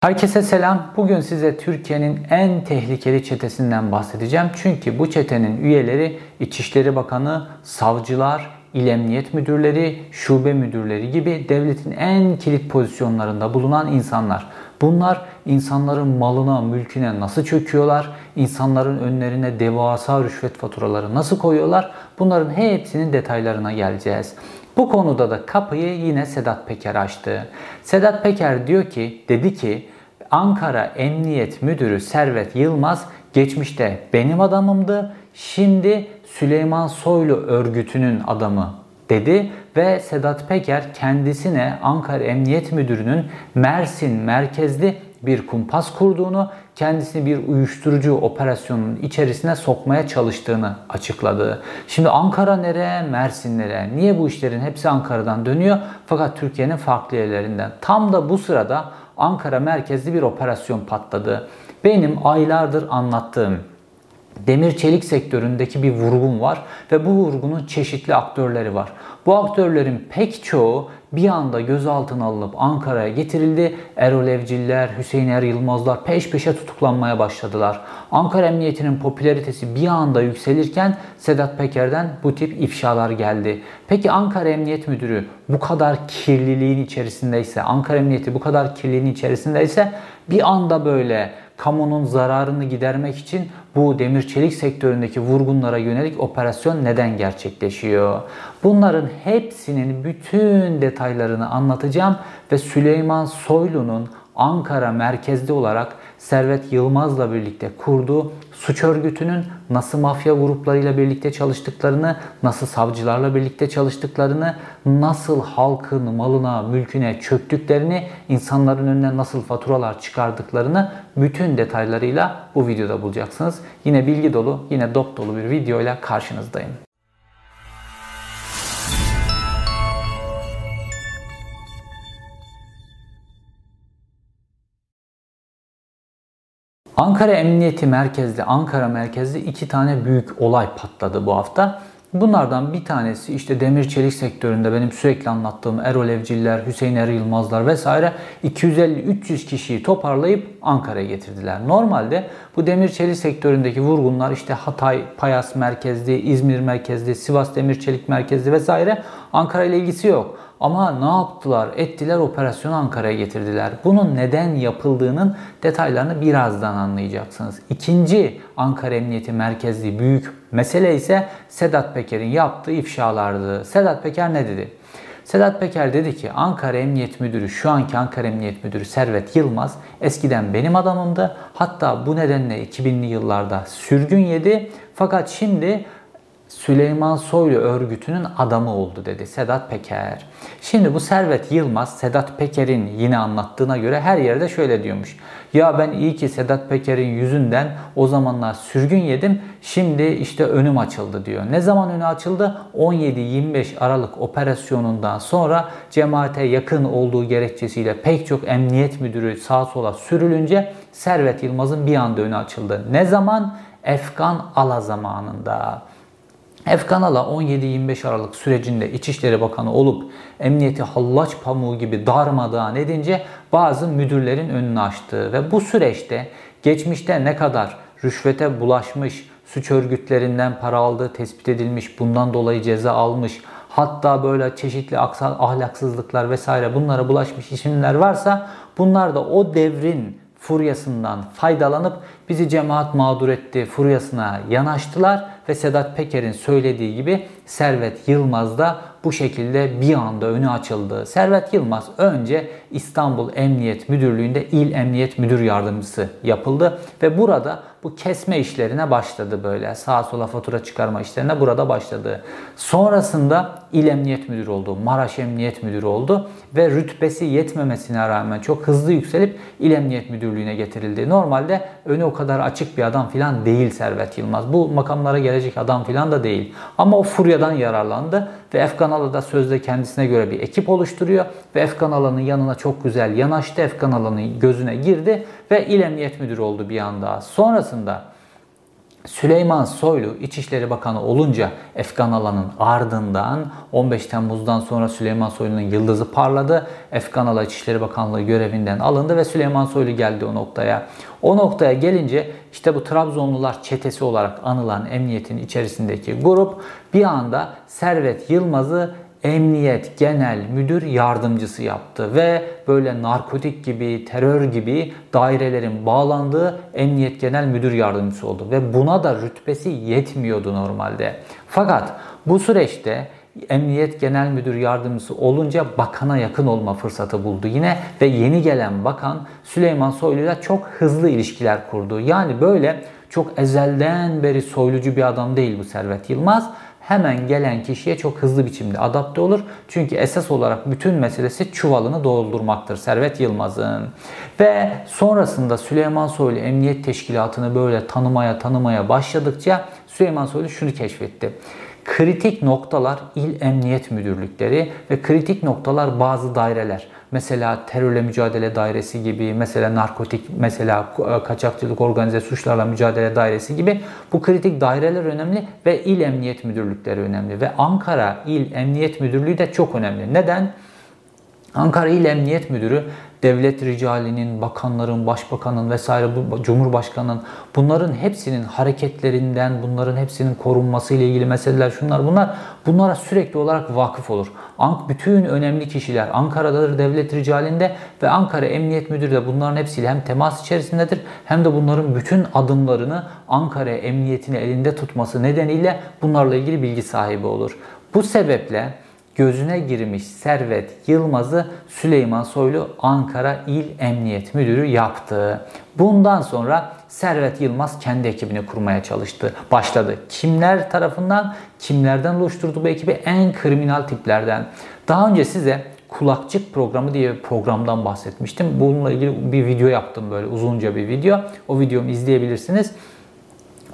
Herkese selam. Bugün size Türkiye'nin en tehlikeli çetesinden bahsedeceğim. Çünkü bu çetenin üyeleri İçişleri Bakanı, savcılar, il emniyet müdürleri, şube müdürleri gibi devletin en kilit pozisyonlarında bulunan insanlar. Bunlar insanların malına, mülküne nasıl çöküyorlar? İnsanların önlerine devasa rüşvet faturaları nasıl koyuyorlar? Bunların hepsinin detaylarına geleceğiz. Bu konuda da kapıyı yine Sedat Peker açtı. Sedat Peker diyor ki, dedi ki Ankara Emniyet Müdürü Servet Yılmaz geçmişte benim adamımdı. Şimdi Süleyman Soylu örgütünün adamı dedi ve Sedat Peker kendisine Ankara Emniyet Müdürü'nün Mersin merkezli bir kumpas kurduğunu, kendisini bir uyuşturucu operasyonunun içerisine sokmaya çalıştığını açıkladı. Şimdi Ankara nereye, Mersin nereye? Niye bu işlerin hepsi Ankara'dan dönüyor fakat Türkiye'nin farklı yerlerinden? Tam da bu sırada Ankara merkezli bir operasyon patladı. Benim aylardır anlattığım demir çelik sektöründeki bir vurgun var ve bu vurgunun çeşitli aktörleri var. Bu aktörlerin pek çoğu bir anda gözaltına alınıp Ankara'ya getirildi. Erol Evciller, Hüseyin Er Yılmazlar peş peşe tutuklanmaya başladılar. Ankara Emniyeti'nin popülaritesi bir anda yükselirken Sedat Peker'den bu tip ifşalar geldi. Peki Ankara Emniyet Müdürü bu kadar kirliliğin içerisindeyse, Ankara Emniyeti bu kadar kirliliğin içerisindeyse bir anda böyle kamunun zararını gidermek için bu demir çelik sektöründeki vurgunlara yönelik operasyon neden gerçekleşiyor? Bunların hepsinin bütün detaylarını anlatacağım ve Süleyman Soylu'nun Ankara merkezli olarak Servet Yılmaz'la birlikte kurduğu suç örgütünün nasıl mafya gruplarıyla birlikte çalıştıklarını, nasıl savcılarla birlikte çalıştıklarını, nasıl halkın malına, mülküne çöktüklerini, insanların önüne nasıl faturalar çıkardıklarını bütün detaylarıyla bu videoda bulacaksınız. Yine bilgi dolu, yine dop dolu bir videoyla karşınızdayım. Ankara Emniyeti merkezli, Ankara merkezli iki tane büyük olay patladı bu hafta. Bunlardan bir tanesi işte demir çelik sektöründe benim sürekli anlattığım Erol Evciller, Hüseyin Er Yılmazlar vesaire 250-300 kişiyi toparlayıp Ankara'ya getirdiler. Normalde bu demir çelik sektöründeki vurgunlar işte Hatay, Payas merkezli, İzmir merkezli, Sivas demir çelik merkezli vesaire Ankara ile ilgisi yok. Ama ne yaptılar? Ettiler operasyonu Ankara'ya getirdiler. Bunun neden yapıldığının detaylarını birazdan anlayacaksınız. İkinci Ankara Emniyeti merkezli büyük mesele ise Sedat Peker'in yaptığı ifşalardı. Sedat Peker ne dedi? Sedat Peker dedi ki Ankara Emniyet Müdürü, şu anki Ankara Emniyet Müdürü Servet Yılmaz eskiden benim adamımdı. Hatta bu nedenle 2000'li yıllarda sürgün yedi. Fakat şimdi Süleyman Soylu örgütünün adamı oldu dedi Sedat Peker. Şimdi bu Servet Yılmaz Sedat Peker'in yine anlattığına göre her yerde şöyle diyormuş. Ya ben iyi ki Sedat Peker'in yüzünden o zamanlar sürgün yedim. Şimdi işte önüm açıldı diyor. Ne zaman önü açıldı? 17-25 Aralık operasyonundan sonra cemaate yakın olduğu gerekçesiyle pek çok emniyet müdürü sağa sola sürülünce Servet Yılmaz'ın bir anda önü açıldı. Ne zaman? Efkan Ala zamanında. Efkan Ala 17-25 Aralık sürecinde İçişleri Bakanı olup emniyeti hallaç pamuğu gibi darmadağın edince bazı müdürlerin önünü açtı ve bu süreçte geçmişte ne kadar rüşvete bulaşmış, suç örgütlerinden para aldığı tespit edilmiş, bundan dolayı ceza almış, hatta böyle çeşitli ahlaksızlıklar vesaire bunlara bulaşmış isimler varsa bunlar da o devrin furyasından faydalanıp bizi cemaat mağdur etti furyasına yanaştılar ve Sedat Peker'in söylediği gibi Servet Yılmaz da bu şekilde bir anda önü açıldı. Servet Yılmaz önce İstanbul Emniyet Müdürlüğü'nde İl Emniyet Müdür Yardımcısı yapıldı ve burada bu kesme işlerine başladı böyle. Sağa sola fatura çıkarma işlerine burada başladı. Sonrasında İl Emniyet Müdürü oldu, Maraş Emniyet Müdürü oldu ve rütbesi yetmemesine rağmen çok hızlı yükselip İl Emniyet Müdürlüğü'ne getirildi. Normalde önü o kadar açık bir adam filan değil Servet Yılmaz. Bu makamlara gelecek adam filan da değil. Ama o furyadan yararlandı ve Efkan da sözde kendisine göre bir ekip oluşturuyor ve Efkan Alan'ın yanına çok güzel yanaştı. Efkan Alan'ın gözüne girdi ve İl Emniyet Müdürü oldu bir anda. Sonrasında Süleyman Soylu İçişleri Bakanı olunca Efkan Ala'nın ardından 15 Temmuz'dan sonra Süleyman Soylu'nun yıldızı parladı. Efkan Ala İçişleri Bakanlığı görevinden alındı ve Süleyman Soylu geldi o noktaya. O noktaya gelince işte bu Trabzonlular çetesi olarak anılan emniyetin içerisindeki grup bir anda Servet Yılmaz'ı Emniyet Genel Müdür Yardımcısı yaptı ve böyle narkotik gibi, terör gibi dairelerin bağlandığı Emniyet Genel Müdür Yardımcısı oldu ve buna da rütbesi yetmiyordu normalde. Fakat bu süreçte Emniyet Genel Müdür Yardımcısı olunca bakana yakın olma fırsatı buldu yine ve yeni gelen bakan Süleyman Soylu ile çok hızlı ilişkiler kurdu. Yani böyle çok ezelden beri soylucu bir adam değil bu Servet Yılmaz hemen gelen kişiye çok hızlı biçimde adapte olur. Çünkü esas olarak bütün meselesi çuvalını doldurmaktır Servet Yılmaz'ın. Ve sonrasında Süleyman Soylu Emniyet Teşkilatı'nı böyle tanımaya tanımaya başladıkça Süleyman Soylu şunu keşfetti kritik noktalar il emniyet müdürlükleri ve kritik noktalar bazı daireler. Mesela terörle mücadele dairesi gibi, mesela narkotik, mesela e, kaçakçılık organize suçlarla mücadele dairesi gibi bu kritik daireler önemli ve il emniyet müdürlükleri önemli ve Ankara İl Emniyet Müdürlüğü de çok önemli. Neden? Ankara İl Emniyet Müdürü devlet ricalinin, bakanların, başbakanın vesaire bu cumhurbaşkanının bunların hepsinin hareketlerinden, bunların hepsinin korunması ile ilgili meseleler şunlar bunlar bunlara sürekli olarak vakıf olur. Ank bütün önemli kişiler Ankara'dadır devlet ricalinde ve Ankara Emniyet Müdürü de bunların hepsiyle hem temas içerisindedir hem de bunların bütün adımlarını Ankara Emniyetini elinde tutması nedeniyle bunlarla ilgili bilgi sahibi olur. Bu sebeple gözüne girmiş Servet Yılmaz'ı Süleyman Soylu Ankara İl Emniyet Müdürü yaptı. Bundan sonra Servet Yılmaz kendi ekibini kurmaya çalıştı. Başladı. Kimler tarafından, kimlerden oluşturdu bu ekibi? En kriminal tiplerden. Daha önce size kulakçık programı diye bir programdan bahsetmiştim. Bununla ilgili bir video yaptım böyle uzunca bir video. O videomu izleyebilirsiniz.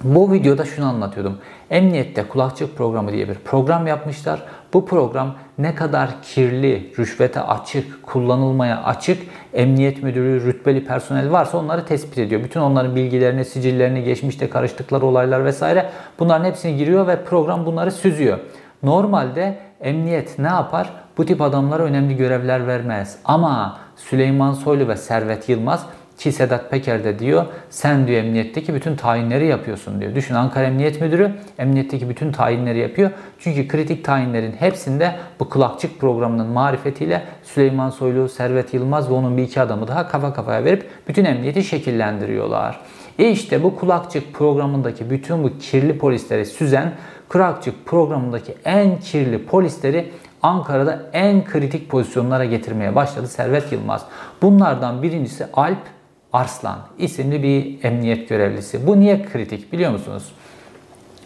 Bu videoda şunu anlatıyordum. Emniyette kulakçık programı diye bir program yapmışlar. Bu program ne kadar kirli, rüşvete açık, kullanılmaya açık emniyet müdürü, rütbeli personel varsa onları tespit ediyor. Bütün onların bilgilerini, sicillerini, geçmişte karıştıkları olaylar vesaire bunların hepsini giriyor ve program bunları süzüyor. Normalde emniyet ne yapar? Bu tip adamlara önemli görevler vermez. Ama Süleyman Soylu ve Servet Yılmaz ki Sedat Peker de diyor sen diyor emniyetteki bütün tayinleri yapıyorsun diyor. Düşün Ankara Emniyet Müdürü emniyetteki bütün tayinleri yapıyor. Çünkü kritik tayinlerin hepsinde bu kulakçık programının marifetiyle Süleyman Soylu, Servet Yılmaz ve onun bir iki adamı daha kafa kafaya verip bütün emniyeti şekillendiriyorlar. E işte bu kulakçık programındaki bütün bu kirli polisleri süzen kulakçık programındaki en kirli polisleri Ankara'da en kritik pozisyonlara getirmeye başladı Servet Yılmaz. Bunlardan birincisi Alp Arslan isimli bir emniyet görevlisi. Bu niye kritik biliyor musunuz?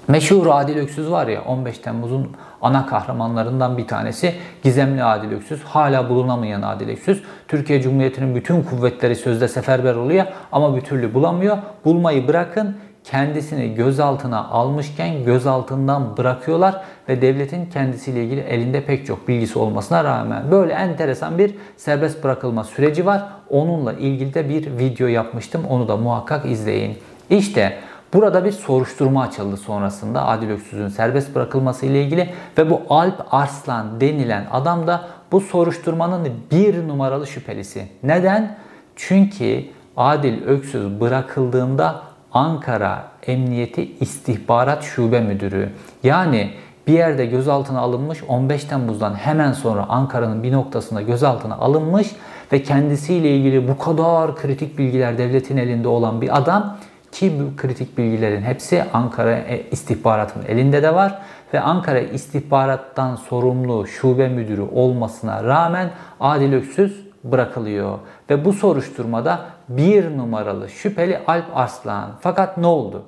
Meşhur Adil Öksüz var ya 15 Temmuz'un ana kahramanlarından bir tanesi Gizemli Adil Öksüz. Hala bulunamayan Adil Öksüz. Türkiye Cumhuriyeti'nin bütün kuvvetleri sözde seferber oluyor ama bir türlü bulamıyor. Bulmayı bırakın kendisini gözaltına almışken gözaltından bırakıyorlar ve devletin kendisiyle ilgili elinde pek çok bilgisi olmasına rağmen böyle enteresan bir serbest bırakılma süreci var. Onunla ilgili de bir video yapmıştım. Onu da muhakkak izleyin. İşte Burada bir soruşturma açıldı sonrasında Adil Öksüz'ün serbest bırakılması ile ilgili ve bu Alp Arslan denilen adam da bu soruşturmanın bir numaralı şüphelisi. Neden? Çünkü Adil Öksüz bırakıldığında Ankara Emniyeti İstihbarat Şube Müdürü. Yani bir yerde gözaltına alınmış 15 Temmuz'dan hemen sonra Ankara'nın bir noktasında gözaltına alınmış ve kendisiyle ilgili bu kadar kritik bilgiler devletin elinde olan bir adam ki bu kritik bilgilerin hepsi Ankara e, istihbaratın elinde de var ve Ankara istihbarattan sorumlu şube müdürü olmasına rağmen Adil Öksüz bırakılıyor. Ve bu soruşturmada bir numaralı şüpheli Alp Arslan. Fakat ne oldu?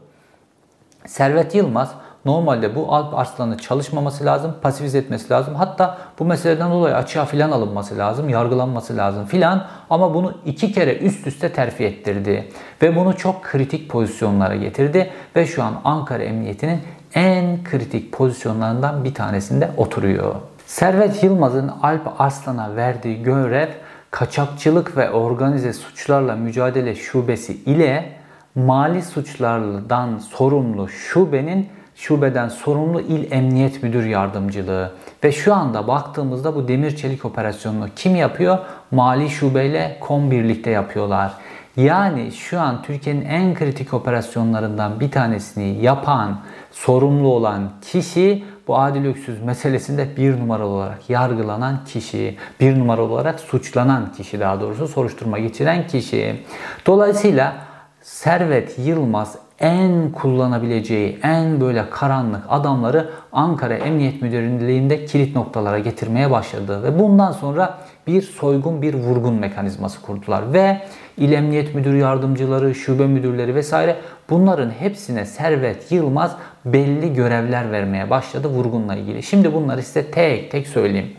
Servet Yılmaz normalde bu Alp Arslan'ı çalışmaması lazım, pasifize etmesi lazım. Hatta bu meseleden dolayı açığa filan alınması lazım, yargılanması lazım filan. Ama bunu iki kere üst üste terfi ettirdi. Ve bunu çok kritik pozisyonlara getirdi. Ve şu an Ankara Emniyeti'nin en kritik pozisyonlarından bir tanesinde oturuyor. Servet Yılmaz'ın Alp Arslan'a verdiği görev kaçakçılık ve organize suçlarla mücadele şubesi ile mali suçlardan sorumlu şubenin şubeden sorumlu il emniyet müdür yardımcılığı ve şu anda baktığımızda bu demir çelik operasyonunu kim yapıyor? Mali şubeyle kom birlikte yapıyorlar. Yani şu an Türkiye'nin en kritik operasyonlarından bir tanesini yapan, sorumlu olan kişi bu adil öksüz meselesinde bir numaralı olarak yargılanan kişi, bir numaralı olarak suçlanan kişi daha doğrusu soruşturma geçiren kişi. Dolayısıyla Servet Yılmaz en kullanabileceği en böyle karanlık adamları Ankara Emniyet Müdürlüğü'nde kilit noktalara getirmeye başladı ve bundan sonra bir soygun bir vurgun mekanizması kurdular ve İl Emniyet Müdür Yardımcıları, şube müdürleri vesaire bunların hepsine Servet Yılmaz belli görevler vermeye başladı vurgunla ilgili. Şimdi bunları size tek tek söyleyeyim.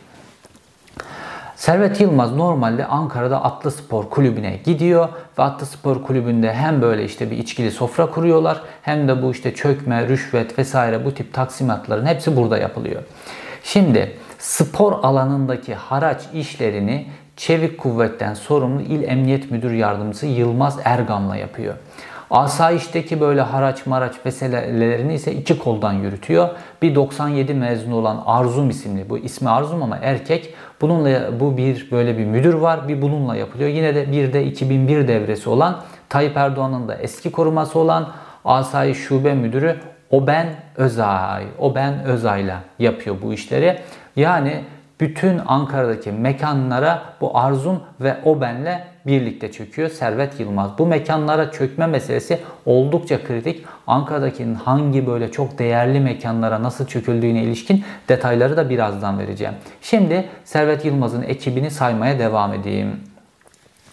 Servet Yılmaz normalde Ankara'da Atlı Spor Kulübü'ne gidiyor ve Atlı Spor Kulübü'nde hem böyle işte bir içkili sofra kuruyorlar hem de bu işte çökme, rüşvet vesaire bu tip taksimatların hepsi burada yapılıyor. Şimdi spor alanındaki haraç işlerini Çevik Kuvvet'ten sorumlu İl Emniyet Müdür Yardımcısı Yılmaz Ergam'la yapıyor. Asayişteki böyle haraç maraç meselelerini ise iki koldan yürütüyor. Bir 97 mezunu olan Arzum isimli, bu ismi Arzum ama erkek. Bununla bu bir böyle bir müdür var, bir bununla yapılıyor. Yine de bir de 2001 devresi olan Tayyip Erdoğan'ın da eski koruması olan Asayiş Şube Müdürü Oben Özay, Oben Özay'la yapıyor bu işleri. Yani bütün Ankara'daki mekanlara bu Arzum ve Oben'le birlikte çöküyor Servet Yılmaz. Bu mekanlara çökme meselesi oldukça kritik. Ankara'daki hangi böyle çok değerli mekanlara nasıl çöküldüğüne ilişkin detayları da birazdan vereceğim. Şimdi Servet Yılmaz'ın ekibini saymaya devam edeyim.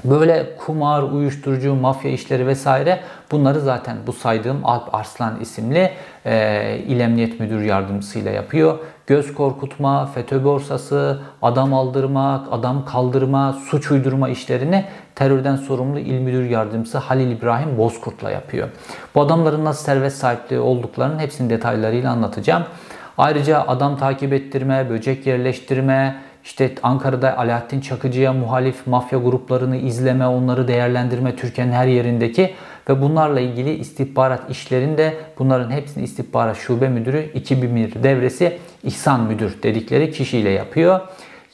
Böyle kumar, uyuşturucu, mafya işleri vesaire bunları zaten bu saydığım Alp Arslan isimli e, İl Emniyet Müdür Yardımcısıyla yapıyor. Göz korkutma, FETÖ borsası, adam aldırmak, adam kaldırma, suç uydurma işlerini terörden sorumlu İl Müdür Yardımcısı Halil İbrahim Bozkurt'la yapıyor. Bu adamların nasıl servet sahipliği olduklarının hepsini detaylarıyla anlatacağım. Ayrıca adam takip ettirme, böcek yerleştirme, işte Ankara'da Alaaddin Çakıcı'ya muhalif mafya gruplarını izleme, onları değerlendirme Türkiye'nin her yerindeki ve bunlarla ilgili istihbarat işlerinde bunların hepsini istihbarat şube müdürü 2001 devresi İhsan Müdür dedikleri kişiyle yapıyor.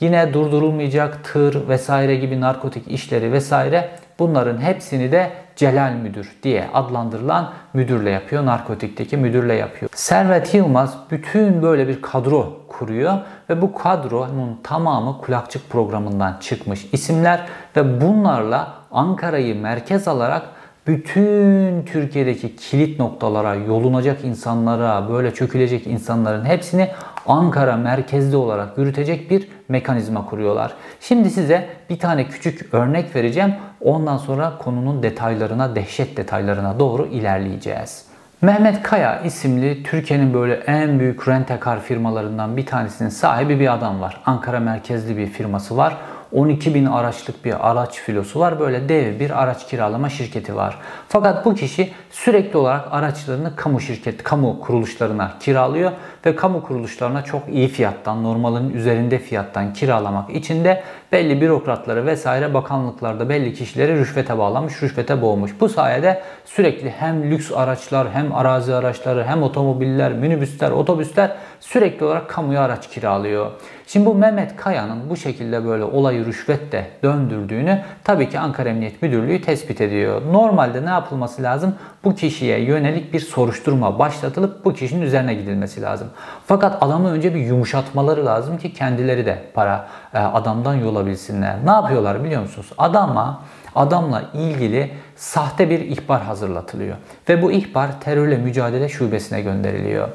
Yine durdurulmayacak tır vesaire gibi narkotik işleri vesaire bunların hepsini de Celal Müdür diye adlandırılan müdürle yapıyor. Narkotikteki müdürle yapıyor. Servet Yılmaz bütün böyle bir kadro kuruyor ve bu kadronun tamamı kulakçık programından çıkmış isimler ve bunlarla Ankara'yı merkez alarak bütün Türkiye'deki kilit noktalara, yolunacak insanlara, böyle çökülecek insanların hepsini Ankara merkezli olarak yürütecek bir mekanizma kuruyorlar. Şimdi size bir tane küçük örnek vereceğim. Ondan sonra konunun detaylarına, dehşet detaylarına doğru ilerleyeceğiz. Mehmet Kaya isimli Türkiye'nin böyle en büyük rentekar firmalarından bir tanesinin sahibi bir adam var. Ankara merkezli bir firması var. 12 bin araçlık bir araç filosu var. Böyle dev bir araç kiralama şirketi var. Fakat bu kişi sürekli olarak araçlarını kamu şirket, kamu kuruluşlarına kiralıyor ve kamu kuruluşlarına çok iyi fiyattan, normalin üzerinde fiyattan kiralamak için de belli bürokratları vesaire bakanlıklarda belli kişileri rüşvete bağlamış, rüşvete boğmuş. Bu sayede sürekli hem lüks araçlar, hem arazi araçları, hem otomobiller, minibüsler, otobüsler sürekli olarak kamuya araç kiralıyor. Şimdi bu Mehmet Kaya'nın bu şekilde böyle olayı rüşvette döndürdüğünü tabii ki Ankara Emniyet Müdürlüğü tespit ediyor. Normalde ne yapılması lazım? Bu kişiye yönelik bir soruşturma başlatılıp bu kişinin üzerine gidilmesi lazım. Fakat adamı önce bir yumuşatmaları lazım ki kendileri de para e, adamdan yola bilsinler. Ne yapıyorlar biliyor musunuz? Adama adamla ilgili sahte bir ihbar hazırlatılıyor. Ve bu ihbar terörle mücadele şubesine gönderiliyor.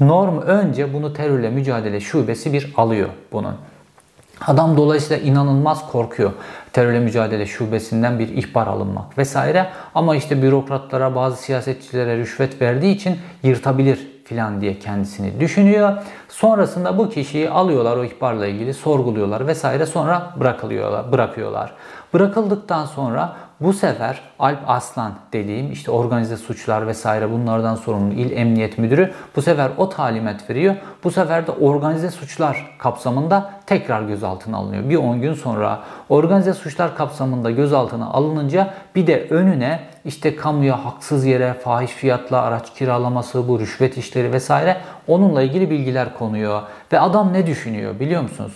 Norm önce bunu terörle mücadele şubesi bir alıyor bunun. Adam dolayısıyla inanılmaz korkuyor. Terörle mücadele şubesinden bir ihbar alınmak vesaire. Ama işte bürokratlara, bazı siyasetçilere rüşvet verdiği için yırtabilir filan diye kendisini düşünüyor. Sonrasında bu kişiyi alıyorlar o ihbarla ilgili sorguluyorlar vesaire sonra bırakılıyorlar, bırakıyorlar. Bırakıldıktan sonra bu sefer Alp Aslan dediğim işte organize suçlar vesaire bunlardan sorumlu il emniyet müdürü bu sefer o talimat veriyor. Bu sefer de organize suçlar kapsamında tekrar gözaltına alınıyor. Bir 10 gün sonra organize suçlar kapsamında gözaltına alınınca bir de önüne işte kamuya haksız yere fahiş fiyatla araç kiralaması, bu rüşvet işleri vesaire onunla ilgili bilgiler konuyor. Ve adam ne düşünüyor biliyor musunuz?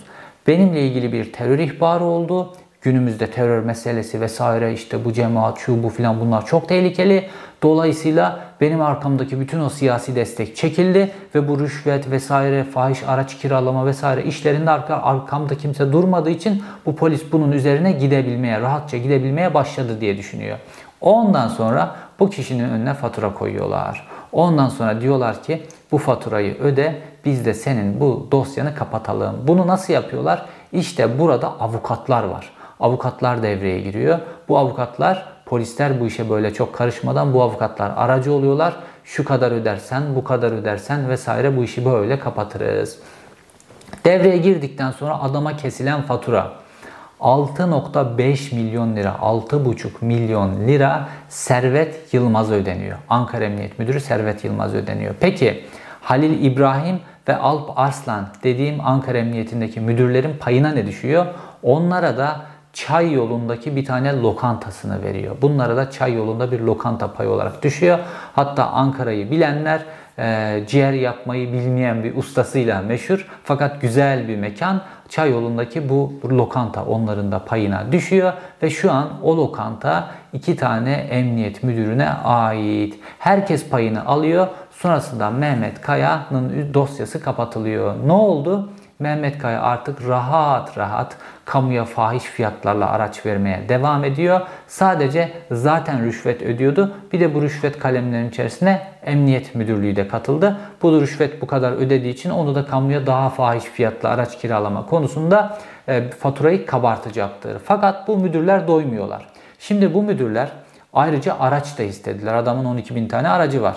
Benimle ilgili bir terör ihbarı oldu günümüzde terör meselesi vesaire işte bu cemaat şu bu filan bunlar çok tehlikeli. Dolayısıyla benim arkamdaki bütün o siyasi destek çekildi ve bu rüşvet vesaire fahiş araç kiralama vesaire işlerinde arka, arkamda kimse durmadığı için bu polis bunun üzerine gidebilmeye rahatça gidebilmeye başladı diye düşünüyor. Ondan sonra bu kişinin önüne fatura koyuyorlar. Ondan sonra diyorlar ki bu faturayı öde biz de senin bu dosyanı kapatalım. Bunu nasıl yapıyorlar? İşte burada avukatlar var avukatlar devreye giriyor. Bu avukatlar polisler bu işe böyle çok karışmadan bu avukatlar aracı oluyorlar. Şu kadar ödersen, bu kadar ödersen vesaire bu işi böyle kapatırız. Devreye girdikten sonra adama kesilen fatura 6.5 milyon lira, 6.5 milyon lira Servet Yılmaz ödeniyor. Ankara Emniyet Müdürü Servet Yılmaz ödeniyor. Peki Halil İbrahim ve Alp Arslan dediğim Ankara Emniyetindeki müdürlerin payına ne düşüyor? Onlara da çay yolundaki bir tane lokantasını veriyor. Bunlara da çay yolunda bir lokanta payı olarak düşüyor. Hatta Ankara'yı bilenler e, ciğer yapmayı bilmeyen bir ustasıyla meşhur. Fakat güzel bir mekan. Çay yolundaki bu lokanta onların da payına düşüyor. Ve şu an o lokanta iki tane emniyet müdürüne ait. Herkes payını alıyor. Sonrasında Mehmet Kaya'nın dosyası kapatılıyor. Ne oldu? Mehmet Kaya artık rahat rahat kamuya fahiş fiyatlarla araç vermeye devam ediyor. Sadece zaten rüşvet ödüyordu. Bir de bu rüşvet kalemlerinin içerisine Emniyet Müdürlüğü de katıldı. Bu rüşvet bu kadar ödediği için onu da kamuya daha fahiş fiyatla araç kiralama konusunda e, faturayı kabartacaktır. Fakat bu müdürler doymuyorlar. Şimdi bu müdürler ayrıca araç da istediler. Adamın 12 bin tane aracı var.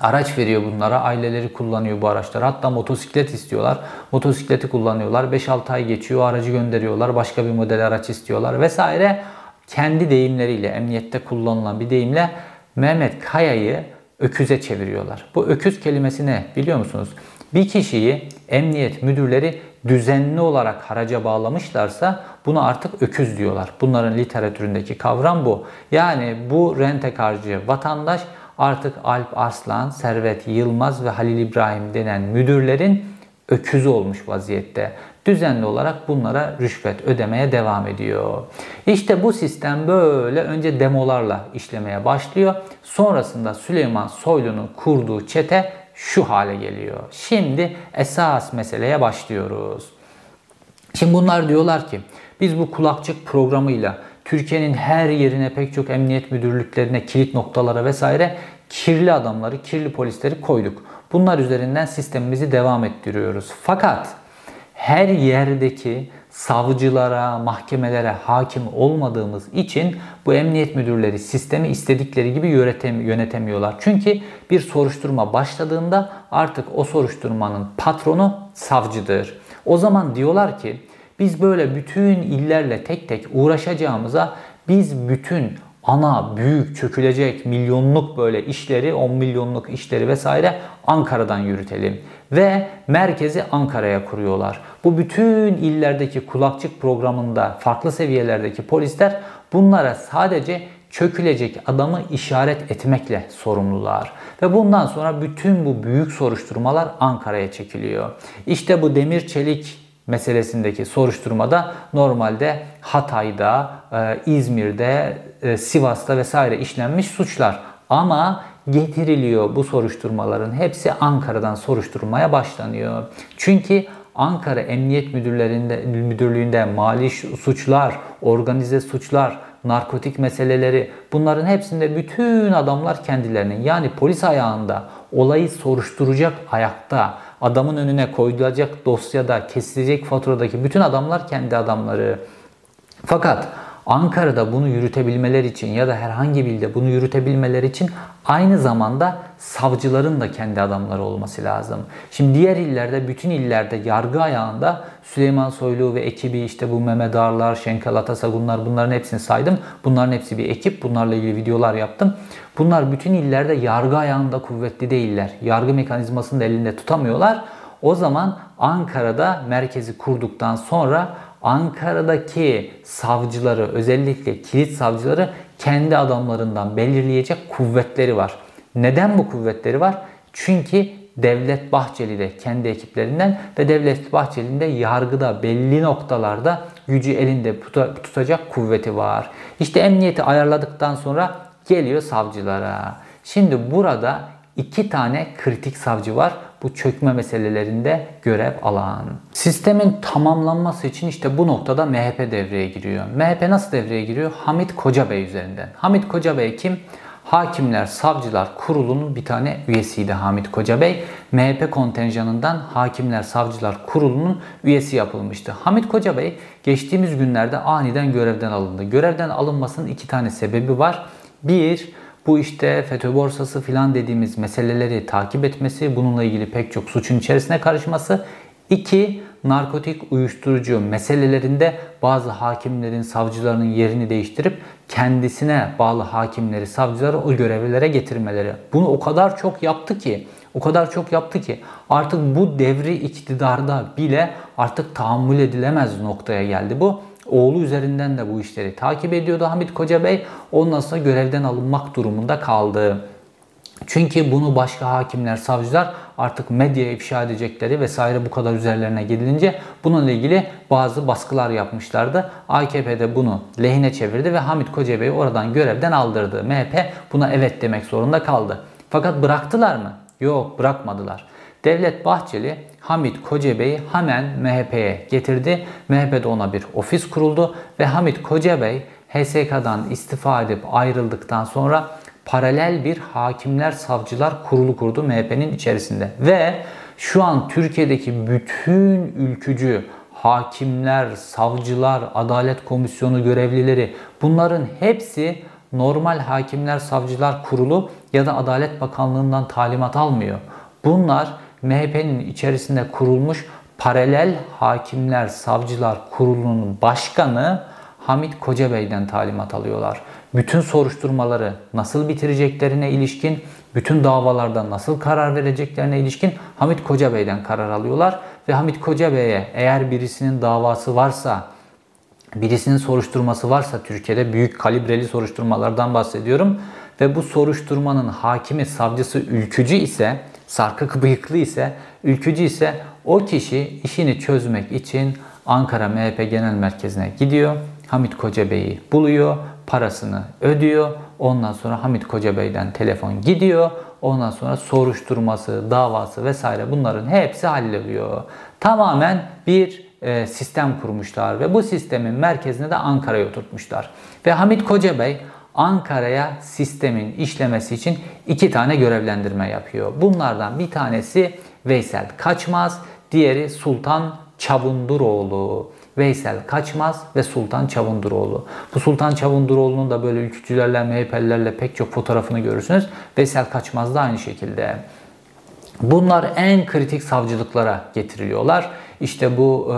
Araç veriyor bunlara. Aileleri kullanıyor bu araçları. Hatta motosiklet istiyorlar. Motosikleti kullanıyorlar. 5-6 ay geçiyor. Aracı gönderiyorlar. Başka bir model araç istiyorlar vesaire. Kendi deyimleriyle, emniyette kullanılan bir deyimle Mehmet Kaya'yı öküze çeviriyorlar. Bu öküz kelimesi ne biliyor musunuz? Bir kişiyi emniyet müdürleri düzenli olarak haraca bağlamışlarsa buna artık öküz diyorlar. Bunların literatüründeki kavram bu. Yani bu rentekarcı vatandaş artık Alp Arslan, Servet Yılmaz ve Halil İbrahim denen müdürlerin öküzü olmuş vaziyette. Düzenli olarak bunlara rüşvet ödemeye devam ediyor. İşte bu sistem böyle önce demolarla işlemeye başlıyor. Sonrasında Süleyman Soylu'nun kurduğu çete şu hale geliyor. Şimdi esas meseleye başlıyoruz. Şimdi bunlar diyorlar ki biz bu kulakçık programıyla Türkiye'nin her yerine pek çok emniyet müdürlüklerine, kilit noktalara vesaire kirli adamları, kirli polisleri koyduk. Bunlar üzerinden sistemimizi devam ettiriyoruz. Fakat her yerdeki savcılara, mahkemelere hakim olmadığımız için bu emniyet müdürleri sistemi istedikleri gibi yönetemiyorlar. Çünkü bir soruşturma başladığında artık o soruşturmanın patronu savcıdır. O zaman diyorlar ki biz böyle bütün illerle tek tek uğraşacağımıza biz bütün ana büyük çökülecek milyonluk böyle işleri 10 milyonluk işleri vesaire Ankara'dan yürütelim. Ve merkezi Ankara'ya kuruyorlar. Bu bütün illerdeki kulakçık programında farklı seviyelerdeki polisler bunlara sadece çökülecek adamı işaret etmekle sorumlular. Ve bundan sonra bütün bu büyük soruşturmalar Ankara'ya çekiliyor. İşte bu demir çelik meselesindeki soruşturmada normalde Hatay'da, e, İzmir'de, e, Sivas'ta vesaire işlenmiş suçlar. Ama getiriliyor bu soruşturmaların hepsi Ankara'dan soruşturmaya başlanıyor. Çünkü Ankara Emniyet Müdürlerinde, Müdürlüğü'nde mali suçlar, organize suçlar, narkotik meseleleri bunların hepsinde bütün adamlar kendilerinin yani polis ayağında olayı soruşturacak ayakta adamın önüne koyulacak dosyada kesilecek faturadaki bütün adamlar kendi adamları. Fakat Ankara'da bunu yürütebilmeleri için ya da herhangi bir ilde bunu yürütebilmeleri için aynı zamanda savcıların da kendi adamları olması lazım. Şimdi diğer illerde, bütün illerde yargı ayağında Süleyman Soylu ve ekibi işte bu Mehmet Ağarlar, Şenkal Atasagunlar bunların hepsini saydım. Bunların hepsi bir ekip. Bunlarla ilgili videolar yaptım. Bunlar bütün illerde yargı ayağında kuvvetli değiller. Yargı mekanizmasını da elinde tutamıyorlar. O zaman Ankara'da merkezi kurduktan sonra Ankara'daki savcıları özellikle kilit savcıları kendi adamlarından belirleyecek kuvvetleri var. Neden bu kuvvetleri var? Çünkü Devlet Bahçeli de kendi ekiplerinden ve Devlet Bahçeli'nin de yargıda belli noktalarda gücü elinde tutacak kuvveti var. İşte emniyeti ayarladıktan sonra geliyor savcılara. Şimdi burada iki tane kritik savcı var bu çökme meselelerinde görev alan. Sistemin tamamlanması için işte bu noktada MHP devreye giriyor. MHP nasıl devreye giriyor? Hamit Kocabey üzerinden. Hamit Kocabey kim? Hakimler Savcılar Kurulu'nun bir tane üyesiydi Hamit Kocabey. MHP kontenjanından Hakimler Savcılar Kurulu'nun üyesi yapılmıştı. Hamit Kocabey geçtiğimiz günlerde aniden görevden alındı. Görevden alınmasının iki tane sebebi var. Bir, bu işte FETÖ borsası filan dediğimiz meseleleri takip etmesi, bununla ilgili pek çok suçun içerisine karışması. İki, narkotik uyuşturucu meselelerinde bazı hakimlerin, savcıların yerini değiştirip kendisine bağlı hakimleri, savcıları o görevlere getirmeleri. Bunu o kadar çok yaptı ki, o kadar çok yaptı ki artık bu devri iktidarda bile artık tahammül edilemez noktaya geldi bu. Oğlu üzerinden de bu işleri takip ediyordu Hamit Koca Bey. Ondan sonra görevden alınmak durumunda kaldı. Çünkü bunu başka hakimler, savcılar artık medyaya ifşa edecekleri vesaire bu kadar üzerlerine gidilince bununla ilgili bazı baskılar yapmışlardı. AKP bunu lehine çevirdi ve Hamit Koca Bey'i oradan görevden aldırdı. MHP buna evet demek zorunda kaldı. Fakat bıraktılar mı? Yok bırakmadılar. Devlet Bahçeli Hamit Kocabey'i hemen MHP'ye getirdi. MHP'de ona bir ofis kuruldu ve Hamit Kocabey HSK'dan istifa edip ayrıldıktan sonra paralel bir hakimler savcılar kurulu kurdu MHP'nin içerisinde. Ve şu an Türkiye'deki bütün ülkücü hakimler, savcılar, adalet komisyonu görevlileri bunların hepsi normal hakimler savcılar kurulu ya da Adalet Bakanlığı'ndan talimat almıyor. Bunlar MHP'nin içerisinde kurulmuş paralel hakimler savcılar kurulunun başkanı Hamit Kocabey'den talimat alıyorlar. Bütün soruşturmaları nasıl bitireceklerine ilişkin, bütün davalarda nasıl karar vereceklerine ilişkin Hamit Kocabey'den karar alıyorlar. Ve Hamit Kocabey'e eğer birisinin davası varsa, birisinin soruşturması varsa Türkiye'de büyük kalibreli soruşturmalardan bahsediyorum. Ve bu soruşturmanın hakimi, savcısı ülkücü ise sarkık bıyıklı ise, ülkücü ise o kişi işini çözmek için Ankara MHP Genel Merkezi'ne gidiyor. Hamit Kocabey'i buluyor, parasını ödüyor. Ondan sonra Hamit Kocabey'den telefon gidiyor. Ondan sonra soruşturması, davası vesaire bunların hepsi hallediyor. Tamamen bir e, sistem kurmuşlar ve bu sistemin merkezine de Ankara'ya oturtmuşlar. Ve Hamit Kocabey Ankara'ya sistemin işlemesi için iki tane görevlendirme yapıyor. Bunlardan bir tanesi Veysel Kaçmaz, diğeri Sultan Çavunduroğlu. Veysel Kaçmaz ve Sultan Çavunduroğlu. Bu Sultan Çavunduroğlu'nun da böyle ülkücülerle, MHP'lilerle pek çok fotoğrafını görürsünüz. Veysel Kaçmaz da aynı şekilde. Bunlar en kritik savcılıklara getiriliyorlar. İşte bu e,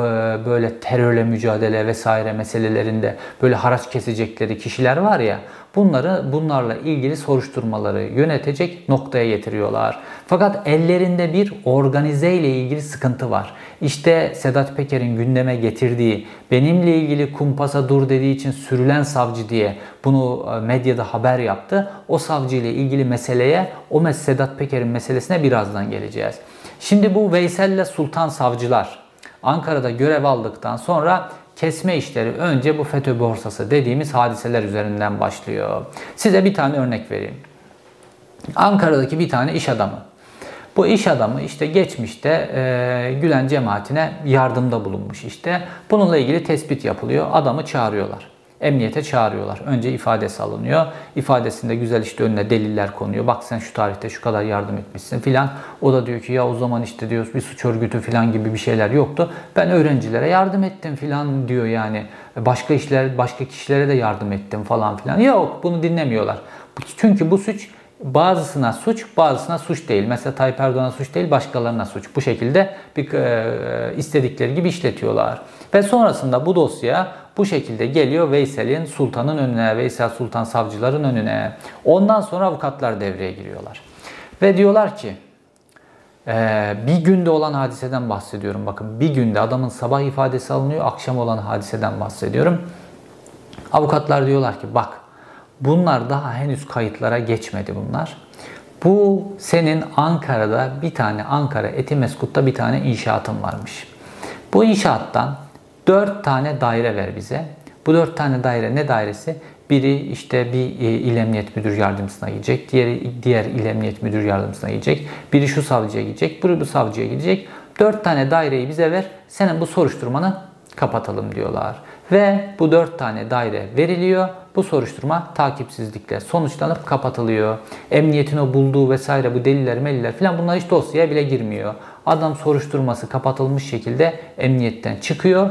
böyle terörle mücadele vesaire meselelerinde böyle haraç kesecekleri kişiler var ya bunları bunlarla ilgili soruşturmaları yönetecek noktaya getiriyorlar. Fakat ellerinde bir organize ile ilgili sıkıntı var. İşte Sedat Peker'in gündeme getirdiği benimle ilgili kumpasa dur dediği için sürülen savcı diye bunu e, medyada haber yaptı. O savcı ile ilgili meseleye o Sedat Peker'in meselesine birazdan geleceğiz. Şimdi bu Veysel ile Sultan savcılar Ankara'da görev aldıktan sonra kesme işleri önce bu FETÖ borsası dediğimiz hadiseler üzerinden başlıyor. Size bir tane örnek vereyim. Ankara'daki bir tane iş adamı. Bu iş adamı işte geçmişte e, Gülen cemaatine yardımda bulunmuş işte. Bununla ilgili tespit yapılıyor. Adamı çağırıyorlar. Emniyete çağırıyorlar. Önce ifadesi alınıyor. İfadesinde güzel işte önüne deliller konuyor. Bak sen şu tarihte şu kadar yardım etmişsin filan. O da diyor ki ya o zaman işte diyor bir suç örgütü filan gibi bir şeyler yoktu. Ben öğrencilere yardım ettim filan diyor yani. Başka işler, başka kişilere de yardım ettim falan filan. Yok bunu dinlemiyorlar. Çünkü bu suç bazısına suç, bazısına suç değil. Mesela Tayyip Erdoğan'a suç değil, başkalarına suç. Bu şekilde bir e, istedikleri gibi işletiyorlar. Ve sonrasında bu dosya bu şekilde geliyor Veysel'in sultanın önüne, Veysel Sultan savcıların önüne. Ondan sonra avukatlar devreye giriyorlar. Ve diyorlar ki ee, bir günde olan hadiseden bahsediyorum. Bakın bir günde adamın sabah ifadesi alınıyor, akşam olan hadiseden bahsediyorum. Avukatlar diyorlar ki bak bunlar daha henüz kayıtlara geçmedi bunlar. Bu senin Ankara'da bir tane Ankara Etimeskut'ta bir tane inşaatın varmış. Bu inşaattan 4 tane daire ver bize. Bu 4 tane daire ne dairesi? Biri işte bir e, il emniyet müdür yardımcısına gidecek. Diğeri diğer il emniyet müdür yardımcısına gidecek. Biri şu savcıya gidecek. Biri bu savcıya gidecek. 4 tane daireyi bize ver. Senin bu soruşturmanı kapatalım diyorlar. Ve bu 4 tane daire veriliyor. Bu soruşturma takipsizlikle sonuçlanıp kapatılıyor. Emniyetin o bulduğu vesaire bu deliller meliller falan bunlar hiç dosyaya bile girmiyor. Adam soruşturması kapatılmış şekilde emniyetten çıkıyor.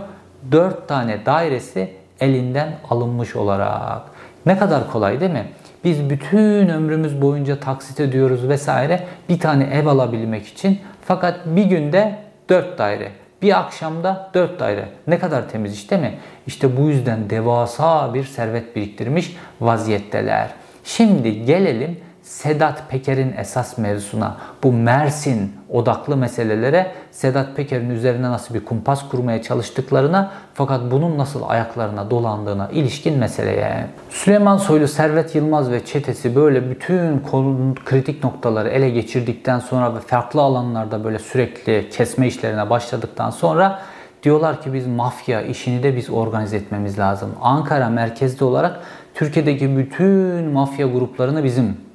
4 tane dairesi elinden alınmış olarak. Ne kadar kolay değil mi? Biz bütün ömrümüz boyunca taksit ediyoruz vesaire bir tane ev alabilmek için. Fakat bir günde 4 daire. Bir akşamda 4 daire. Ne kadar temiz iş değil mi? İşte bu yüzden devasa bir servet biriktirmiş vaziyetteler. Şimdi gelelim Sedat Peker'in esas mevzusuna, bu Mersin odaklı meselelere Sedat Peker'in üzerine nasıl bir kumpas kurmaya çalıştıklarına fakat bunun nasıl ayaklarına dolandığına ilişkin meseleye. Süleyman Soylu, Servet Yılmaz ve çetesi böyle bütün konunun kritik noktaları ele geçirdikten sonra ve farklı alanlarda böyle sürekli kesme işlerine başladıktan sonra diyorlar ki biz mafya işini de biz organize etmemiz lazım. Ankara merkezli olarak Türkiye'deki bütün mafya gruplarını bizim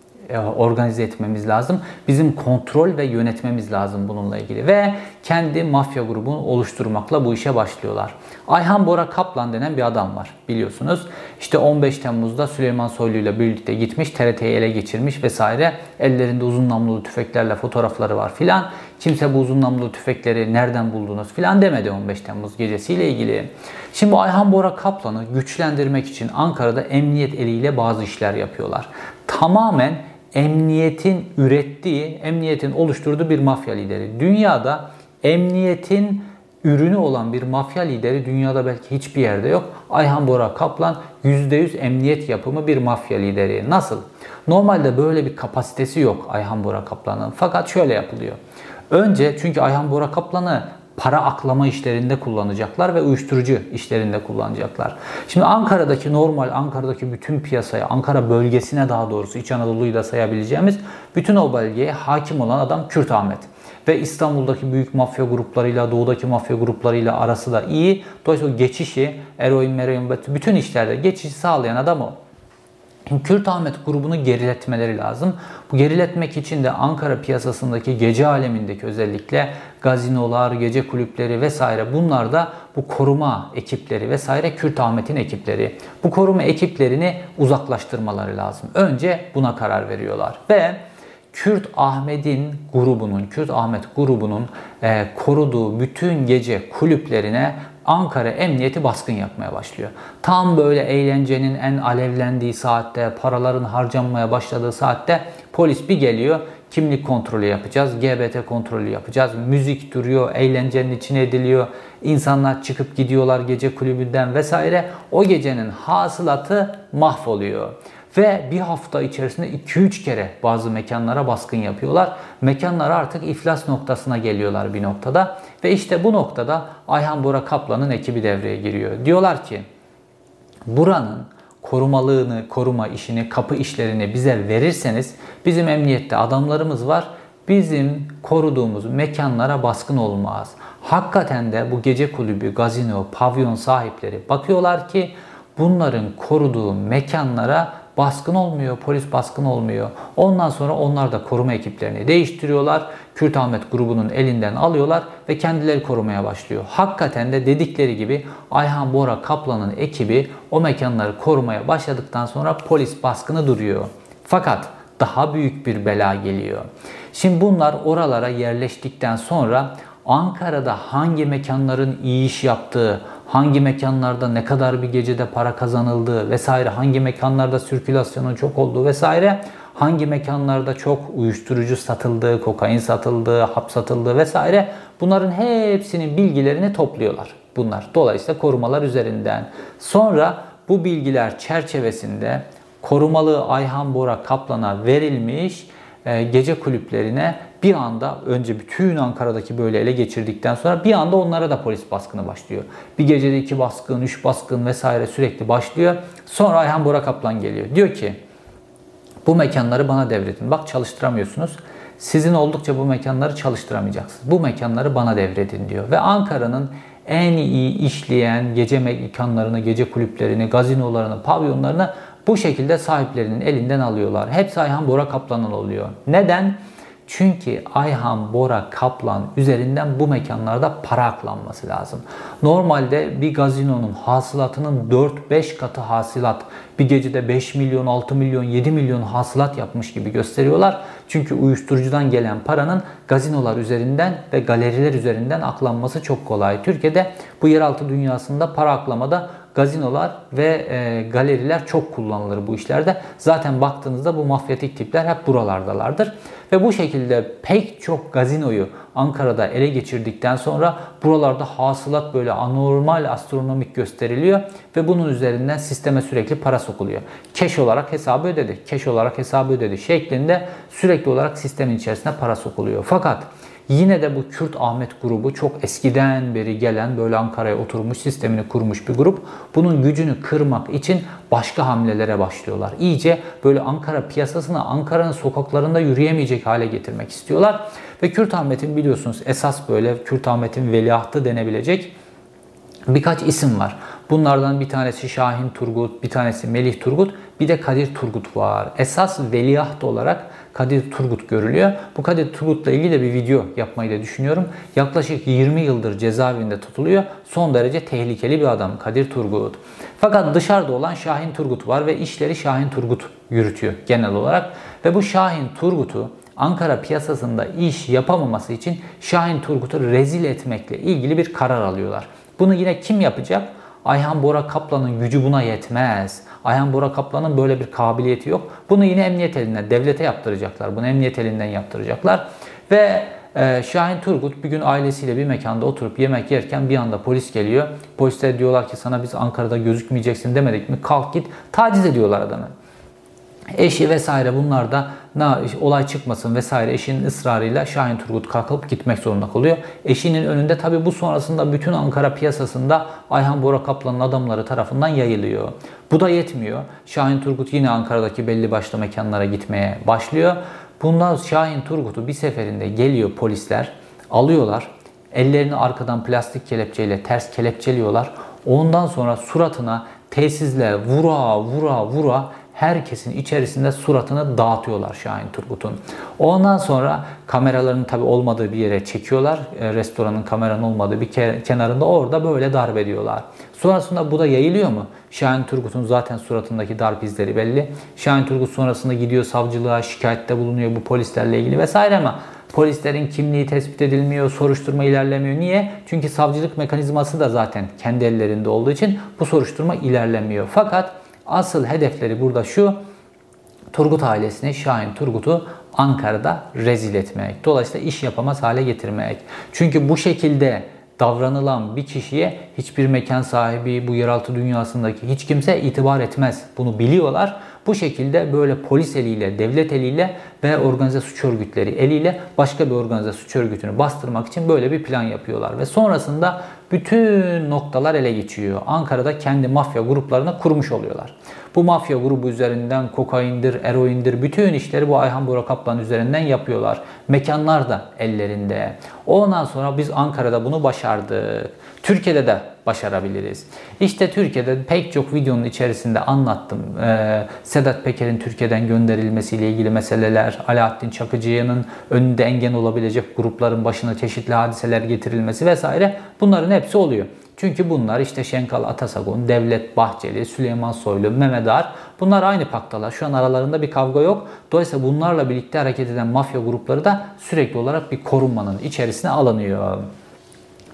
organize etmemiz lazım. Bizim kontrol ve yönetmemiz lazım bununla ilgili. Ve kendi mafya grubunu oluşturmakla bu işe başlıyorlar. Ayhan Bora Kaplan denen bir adam var biliyorsunuz. İşte 15 Temmuz'da Süleyman Soylu ile birlikte gitmiş, TRT'yi ele geçirmiş vesaire. Ellerinde uzun namlulu tüfeklerle fotoğrafları var filan. Kimse bu uzun namlulu tüfekleri nereden buldunuz filan demedi 15 Temmuz gecesiyle ilgili. Şimdi Ayhan Bora Kaplan'ı güçlendirmek için Ankara'da emniyet eliyle bazı işler yapıyorlar. Tamamen emniyetin ürettiği, emniyetin oluşturduğu bir mafya lideri. Dünyada emniyetin ürünü olan bir mafya lideri dünyada belki hiçbir yerde yok. Ayhan Bora Kaplan %100 emniyet yapımı bir mafya lideri. Nasıl? Normalde böyle bir kapasitesi yok Ayhan Bora Kaplan'ın. Fakat şöyle yapılıyor. Önce çünkü Ayhan Bora Kaplan'ı para aklama işlerinde kullanacaklar ve uyuşturucu işlerinde kullanacaklar. Şimdi Ankara'daki normal Ankara'daki bütün piyasaya, Ankara bölgesine daha doğrusu İç Anadolu'yu da sayabileceğimiz bütün o bölgeye hakim olan adam Kürt Ahmet. Ve İstanbul'daki büyük mafya gruplarıyla, doğudaki mafya gruplarıyla arası da iyi. Dolayısıyla geçişi, eroin, meroin, bütün işlerde geçişi sağlayan adam o. Kürt Ahmet grubunu geriletmeleri lazım. Bu geriletmek için de Ankara piyasasındaki gece alemindeki özellikle gazinolar, gece kulüpleri vesaire bunlar da bu koruma ekipleri vesaire Kürt Ahmet'in ekipleri. Bu koruma ekiplerini uzaklaştırmaları lazım. Önce buna karar veriyorlar ve Kürt Ahmet'in grubunun, Kürt Ahmet grubunun e, koruduğu bütün gece kulüplerine Ankara Emniyeti baskın yapmaya başlıyor. Tam böyle eğlencenin en alevlendiği saatte, paraların harcanmaya başladığı saatte polis bir geliyor. Kimlik kontrolü yapacağız, GBT kontrolü yapacağız. Müzik duruyor, eğlencenin içine ediliyor. İnsanlar çıkıp gidiyorlar gece kulübünden vesaire. O gecenin hasılatı mahvoluyor. Ve bir hafta içerisinde 2-3 kere bazı mekanlara baskın yapıyorlar. Mekanlar artık iflas noktasına geliyorlar bir noktada. Ve işte bu noktada Ayhan Bora Kaplan'ın ekibi devreye giriyor. Diyorlar ki buranın korumalığını, koruma işini, kapı işlerini bize verirseniz bizim emniyette adamlarımız var. Bizim koruduğumuz mekanlara baskın olmaz. Hakikaten de bu gece kulübü, gazino, pavyon sahipleri bakıyorlar ki bunların koruduğu mekanlara baskın olmuyor, polis baskın olmuyor. Ondan sonra onlar da koruma ekiplerini değiştiriyorlar. Kürt Ahmet grubunun elinden alıyorlar ve kendileri korumaya başlıyor. Hakikaten de dedikleri gibi Ayhan Bora Kaplan'ın ekibi o mekanları korumaya başladıktan sonra polis baskını duruyor. Fakat daha büyük bir bela geliyor. Şimdi bunlar oralara yerleştikten sonra Ankara'da hangi mekanların iyi iş yaptığı, hangi mekanlarda ne kadar bir gecede para kazanıldığı vesaire, hangi mekanlarda sirkülasyonun çok olduğu vesaire, hangi mekanlarda çok uyuşturucu satıldığı, kokain satıldığı, hap satıldığı vesaire bunların hepsinin bilgilerini topluyorlar bunlar. Dolayısıyla korumalar üzerinden. Sonra bu bilgiler çerçevesinde korumalı Ayhan Bora Kaplan'a verilmiş e, gece kulüplerine bir anda önce bütün Ankara'daki böyle ele geçirdikten sonra bir anda onlara da polis baskını başlıyor. Bir gecede iki baskın, üç baskın vesaire sürekli başlıyor. Sonra Ayhan Bora Kaplan geliyor. Diyor ki bu mekanları bana devredin. Bak çalıştıramıyorsunuz. Sizin oldukça bu mekanları çalıştıramayacaksınız. Bu mekanları bana devredin diyor. Ve Ankara'nın en iyi işleyen gece mekanlarını, gece kulüplerini, gazinolarını, pavyonlarını bu şekilde sahiplerinin elinden alıyorlar. Hepsi Ayhan Bora Kaplan'ın oluyor. Neden? Çünkü Ayhan Bora Kaplan üzerinden bu mekanlarda para aklanması lazım. Normalde bir gazinonun hasılatının 4-5 katı hasılat bir gecede 5 milyon, 6 milyon, 7 milyon hasılat yapmış gibi gösteriyorlar. Çünkü uyuşturucudan gelen paranın gazinolar üzerinden ve galeriler üzerinden aklanması çok kolay. Türkiye'de bu yeraltı dünyasında para aklamada gazinolar ve e, galeriler çok kullanılır bu işlerde. Zaten baktığınızda bu mafyatik tipler hep buralardalardır. Ve bu şekilde pek çok gazinoyu Ankara'da ele geçirdikten sonra buralarda hasılat böyle anormal astronomik gösteriliyor ve bunun üzerinden sisteme sürekli para sokuluyor. Keş olarak hesabı ödedi, keş olarak hesabı ödedi şeklinde sürekli olarak sistemin içerisine para sokuluyor. Fakat Yine de bu Kürt Ahmet grubu çok eskiden beri gelen böyle Ankara'ya oturmuş sistemini kurmuş bir grup. Bunun gücünü kırmak için başka hamlelere başlıyorlar. İyice böyle Ankara piyasasını Ankara'nın sokaklarında yürüyemeyecek hale getirmek istiyorlar. Ve Kürt Ahmet'in biliyorsunuz esas böyle Kürt Ahmet'in veliahtı denebilecek birkaç isim var. Bunlardan bir tanesi Şahin Turgut, bir tanesi Melih Turgut, bir de Kadir Turgut var. Esas veliaht olarak Kadir Turgut görülüyor. Bu Kadir Turgut'la ilgili de bir video yapmayı da düşünüyorum. Yaklaşık 20 yıldır cezaevinde tutuluyor. Son derece tehlikeli bir adam Kadir Turgut. Fakat dışarıda olan Şahin Turgut var ve işleri Şahin Turgut yürütüyor genel olarak. Ve bu Şahin Turgut'u Ankara piyasasında iş yapamaması için Şahin Turgut'u rezil etmekle ilgili bir karar alıyorlar. Bunu yine kim yapacak? Ayhan Bora Kaplan'ın gücü buna yetmez. Ayhan Bora Kaplan'ın böyle bir kabiliyeti yok. Bunu yine emniyet elinden, devlete yaptıracaklar. Bunu emniyet elinden yaptıracaklar. Ve e, Şahin Turgut bir gün ailesiyle bir mekanda oturup yemek yerken bir anda polis geliyor. Polisler diyorlar ki sana biz Ankara'da gözükmeyeceksin demedik mi? Kalk git. Taciz ediyorlar adamı. Eşi vesaire bunlar da na, olay çıkmasın vesaire eşinin ısrarıyla Şahin Turgut kalkıp gitmek zorunda kalıyor. Eşinin önünde tabi bu sonrasında bütün Ankara piyasasında Ayhan Bora Kaplan'ın adamları tarafından yayılıyor. Bu da yetmiyor. Şahin Turgut yine Ankara'daki belli başlı mekanlara gitmeye başlıyor. Bundan Şahin Turgut'u bir seferinde geliyor polisler, alıyorlar. Ellerini arkadan plastik kelepçeyle ters kelepçeliyorlar. Ondan sonra suratına tesisle vura vura vura herkesin içerisinde suratını dağıtıyorlar Şahin Turgut'un. Ondan sonra kameraların tabi olmadığı bir yere çekiyorlar. E, restoranın kameranın olmadığı bir kenarında orada böyle darp ediyorlar. Sonrasında bu da yayılıyor mu? Şahin Turgut'un zaten suratındaki darp izleri belli. Şahin Turgut sonrasında gidiyor savcılığa şikayette bulunuyor bu polislerle ilgili vesaire ama Polislerin kimliği tespit edilmiyor, soruşturma ilerlemiyor. Niye? Çünkü savcılık mekanizması da zaten kendi ellerinde olduğu için bu soruşturma ilerlemiyor. Fakat Asıl hedefleri burada şu. Turgut ailesini, Şahin Turgut'u Ankara'da rezil etmek. Dolayısıyla iş yapamaz hale getirmek. Çünkü bu şekilde davranılan bir kişiye hiçbir mekan sahibi, bu yeraltı dünyasındaki hiç kimse itibar etmez. Bunu biliyorlar. Bu şekilde böyle polis eliyle, devlet eliyle ve organize suç örgütleri eliyle başka bir organize suç örgütünü bastırmak için böyle bir plan yapıyorlar. Ve sonrasında bütün noktalar ele geçiyor. Ankara'da kendi mafya gruplarını kurmuş oluyorlar. Bu mafya grubu üzerinden kokaindir, eroindir, bütün işleri bu Ayhan Bora Kaplan üzerinden yapıyorlar. Mekanlar da ellerinde. Ondan sonra biz Ankara'da bunu başardık. Türkiye'de de başarabiliriz. İşte Türkiye'de pek çok videonun içerisinde anlattım. Ee, Sedat Peker'in Türkiye'den gönderilmesiyle ilgili meseleler, Alaaddin Çakıcı'nın önünde engel olabilecek grupların başına çeşitli hadiseler getirilmesi vesaire bunların hepsi oluyor. Çünkü bunlar işte Şenkal Atasagun, Devlet Bahçeli, Süleyman Soylu, Mehmet Ağar bunlar aynı paktalar. Şu an aralarında bir kavga yok. Dolayısıyla bunlarla birlikte hareket eden mafya grupları da sürekli olarak bir korunmanın içerisine alınıyor.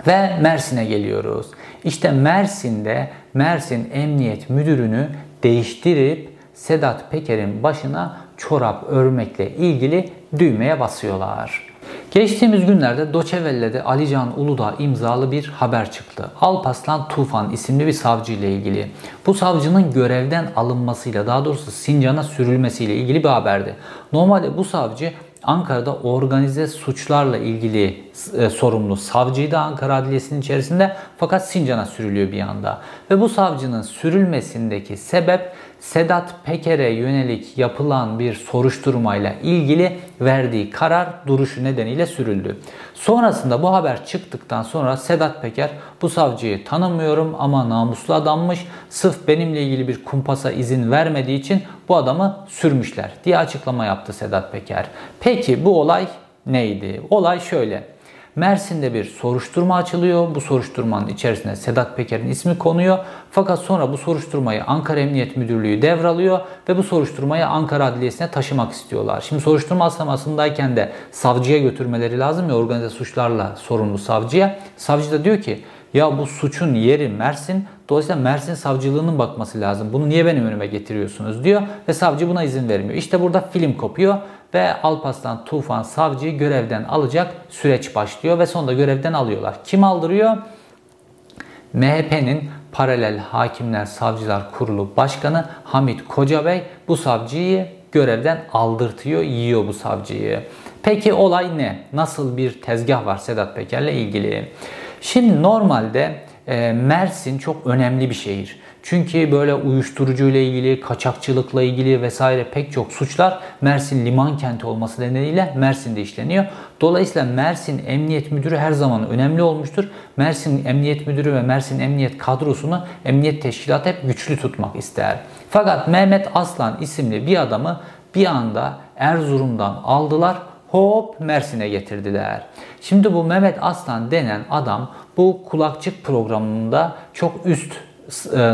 Ve Mersin'e geliyoruz. İşte Mersin'de Mersin Emniyet Müdürünü değiştirip Sedat Peker'in başına çorap örmekle ilgili düğmeye basıyorlar. Geçtiğimiz günlerde Doçevelle'de Alican Uludağ imzalı bir haber çıktı. Alpaslan Tufan isimli bir savcı ile ilgili. Bu savcının görevden alınmasıyla daha doğrusu Sincan'a sürülmesiyle ilgili bir haberdi. Normalde bu savcı Ankara'da organize suçlarla ilgili e, sorumlu savcıydı Ankara Adliyesi'nin içerisinde fakat Sincan'a sürülüyor bir anda. Ve bu savcının sürülmesindeki sebep Sedat Peker'e yönelik yapılan bir soruşturmayla ilgili verdiği karar duruşu nedeniyle sürüldü. Sonrasında bu haber çıktıktan sonra Sedat Peker bu savcıyı tanımıyorum ama namuslu adammış. Sırf benimle ilgili bir kumpasa izin vermediği için bu adamı sürmüşler diye açıklama yaptı Sedat Peker. Peki bu olay neydi? Olay şöyle. Mersin'de bir soruşturma açılıyor. Bu soruşturmanın içerisine Sedat Peker'in ismi konuyor. Fakat sonra bu soruşturmayı Ankara Emniyet Müdürlüğü devralıyor ve bu soruşturmayı Ankara Adliyesi'ne taşımak istiyorlar. Şimdi soruşturma aşamasındayken de savcıya götürmeleri lazım ya organize suçlarla sorumlu savcıya. Savcı da diyor ki ya bu suçun yeri Mersin. Dolayısıyla Mersin savcılığının bakması lazım. Bunu niye benim önüme getiriyorsunuz diyor ve savcı buna izin vermiyor. İşte burada film kopuyor ve Alpaslan Tufan savcıyı görevden alacak süreç başlıyor ve sonunda görevden alıyorlar. Kim aldırıyor? MHP'nin Paralel Hakimler Savcılar Kurulu Başkanı Hamit Kocabey bu savcıyı görevden aldırtıyor, yiyor bu savcıyı. Peki olay ne? Nasıl bir tezgah var Sedat Peker'le ilgili? Şimdi normalde e, Mersin çok önemli bir şehir. Çünkü böyle uyuşturucu ile ilgili, kaçakçılıkla ilgili vesaire pek çok suçlar Mersin liman kenti olması nedeniyle Mersin'de işleniyor. Dolayısıyla Mersin Emniyet Müdürü her zaman önemli olmuştur. Mersin Emniyet Müdürü ve Mersin Emniyet kadrosunu Emniyet Teşkilatı hep güçlü tutmak ister. Fakat Mehmet Aslan isimli bir adamı bir anda Erzurum'dan aldılar hop Mersin'e getirdiler. Şimdi bu Mehmet Aslan denen adam bu kulakçık programında çok üst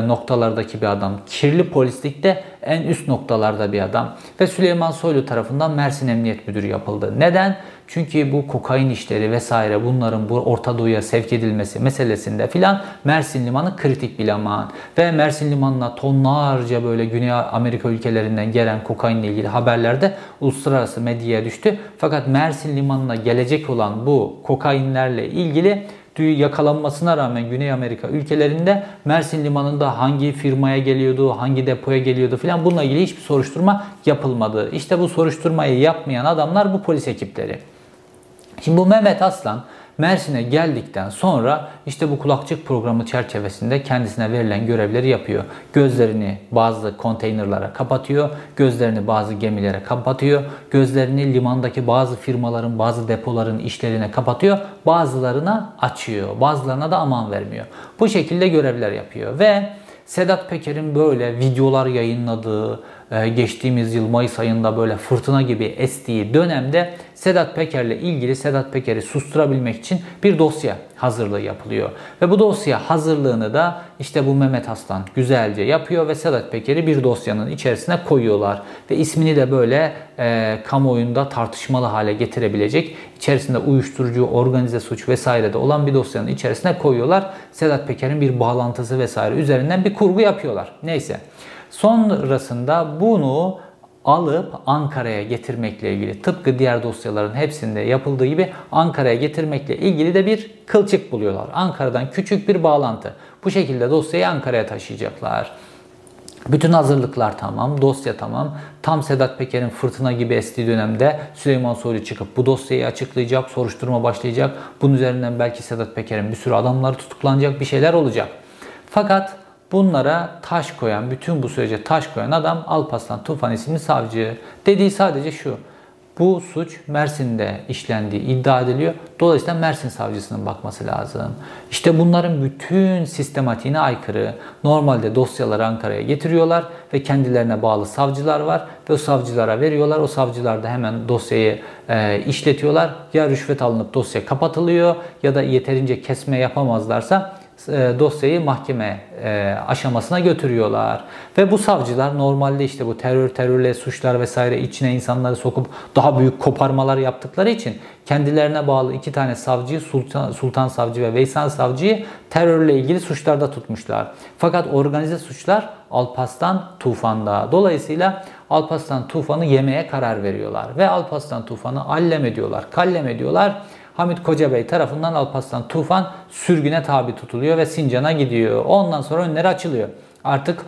noktalardaki bir adam. Kirli polislikte en üst noktalarda bir adam. Ve Süleyman Soylu tarafından Mersin Emniyet Müdürü yapıldı. Neden? Çünkü bu kokain işleri vesaire bunların bu Orta Doğu'ya sevk edilmesi meselesinde filan Mersin Limanı kritik bir liman. Ve Mersin Limanı'na tonlarca böyle Güney Amerika ülkelerinden gelen kokainle ilgili haberlerde uluslararası medyaya düştü. Fakat Mersin Limanı'na gelecek olan bu kokainlerle ilgili yakalanmasına rağmen Güney Amerika ülkelerinde Mersin Limanı'nda hangi firmaya geliyordu, hangi depoya geliyordu filan bununla ilgili hiçbir soruşturma yapılmadı. İşte bu soruşturmayı yapmayan adamlar bu polis ekipleri. Şimdi bu Mehmet Aslan Mersin'e geldikten sonra işte bu kulakçık programı çerçevesinde kendisine verilen görevleri yapıyor. Gözlerini bazı konteynerlara kapatıyor, gözlerini bazı gemilere kapatıyor, gözlerini limandaki bazı firmaların, bazı depoların işlerine kapatıyor, bazılarına açıyor, bazılarına da aman vermiyor. Bu şekilde görevler yapıyor ve Sedat Peker'in böyle videolar yayınladığı, geçtiğimiz yıl Mayıs ayında böyle fırtına gibi estiği dönemde Sedat Peker'le ilgili Sedat Peker'i susturabilmek için bir dosya hazırlığı yapılıyor. Ve bu dosya hazırlığını da işte bu Mehmet Aslan güzelce yapıyor ve Sedat Peker'i bir dosyanın içerisine koyuyorlar. Ve ismini de böyle e, kamuoyunda tartışmalı hale getirebilecek içerisinde uyuşturucu, organize suç vesaire de olan bir dosyanın içerisine koyuyorlar. Sedat Peker'in bir bağlantısı vesaire üzerinden bir kurgu yapıyorlar. Neyse. Sonrasında bunu alıp Ankara'ya getirmekle ilgili tıpkı diğer dosyaların hepsinde yapıldığı gibi Ankara'ya getirmekle ilgili de bir kılçık buluyorlar. Ankara'dan küçük bir bağlantı. Bu şekilde dosyayı Ankara'ya taşıyacaklar. Bütün hazırlıklar tamam, dosya tamam. Tam Sedat Peker'in fırtına gibi estiği dönemde Süleyman Soylu çıkıp bu dosyayı açıklayacak, soruşturma başlayacak. Bunun üzerinden belki Sedat Peker'in bir sürü adamları tutuklanacak, bir şeyler olacak. Fakat bunlara taş koyan, bütün bu sürece taş koyan adam Alpaslan Tufan isimli savcı. Dediği sadece şu. Bu suç Mersin'de işlendiği iddia ediliyor. Dolayısıyla Mersin savcısının bakması lazım. İşte bunların bütün sistematiğine aykırı. Normalde dosyaları Ankara'ya getiriyorlar ve kendilerine bağlı savcılar var ve o savcılara veriyorlar. O savcılar da hemen dosyayı e, işletiyorlar. Ya rüşvet alınıp dosya kapatılıyor ya da yeterince kesme yapamazlarsa dosyayı mahkeme e, aşamasına götürüyorlar. Ve bu savcılar normalde işte bu terör, terörle suçlar vesaire içine insanları sokup daha büyük koparmalar yaptıkları için kendilerine bağlı iki tane savcıyı Sultan, Sultan Savcı ve Veysel Savcı'yı terörle ilgili suçlarda tutmuşlar. Fakat organize suçlar Alpaslan Tufan'da. Dolayısıyla Alpaslan Tufan'ı yemeye karar veriyorlar. Ve Alpaslan Tufan'ı allem ediyorlar, kallem ediyorlar. Hamit Kocabey tarafından Alparslan Tufan sürgüne tabi tutuluyor ve Sincan'a gidiyor. Ondan sonra önleri açılıyor. Artık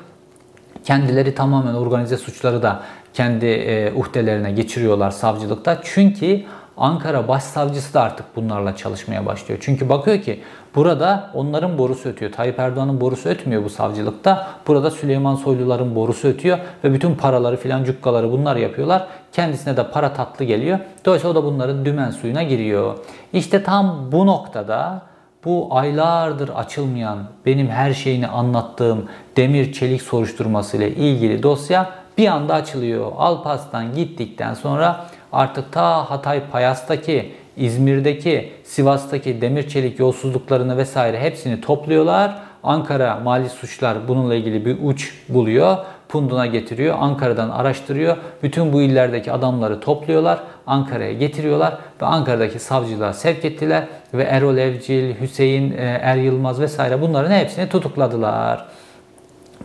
kendileri tamamen organize suçları da kendi e, uhdelerine geçiriyorlar savcılıkta. Çünkü Ankara Başsavcısı da artık bunlarla çalışmaya başlıyor. Çünkü bakıyor ki burada onların borusu ötüyor. Tayyip Erdoğan'ın borusu ötmüyor bu savcılıkta. Burada Süleyman Soyluların borusu ötüyor ve bütün paraları filan cukkaları bunlar yapıyorlar. Kendisine de para tatlı geliyor. Dolayısıyla o da bunların dümen suyuna giriyor. İşte tam bu noktada bu aylardır açılmayan, benim her şeyini anlattığım demir çelik soruşturması ile ilgili dosya bir anda açılıyor. Alpas'tan gittikten sonra artık ta Hatay Payas'taki, İzmir'deki, Sivas'taki demir çelik yolsuzluklarını vesaire hepsini topluyorlar. Ankara Mali Suçlar bununla ilgili bir uç buluyor. Punduna getiriyor. Ankara'dan araştırıyor. Bütün bu illerdeki adamları topluyorlar. Ankara'ya getiriyorlar ve Ankara'daki savcılığa sevk ettiler ve Erol Evcil, Hüseyin e, Er Yılmaz vesaire bunların hepsini tutukladılar.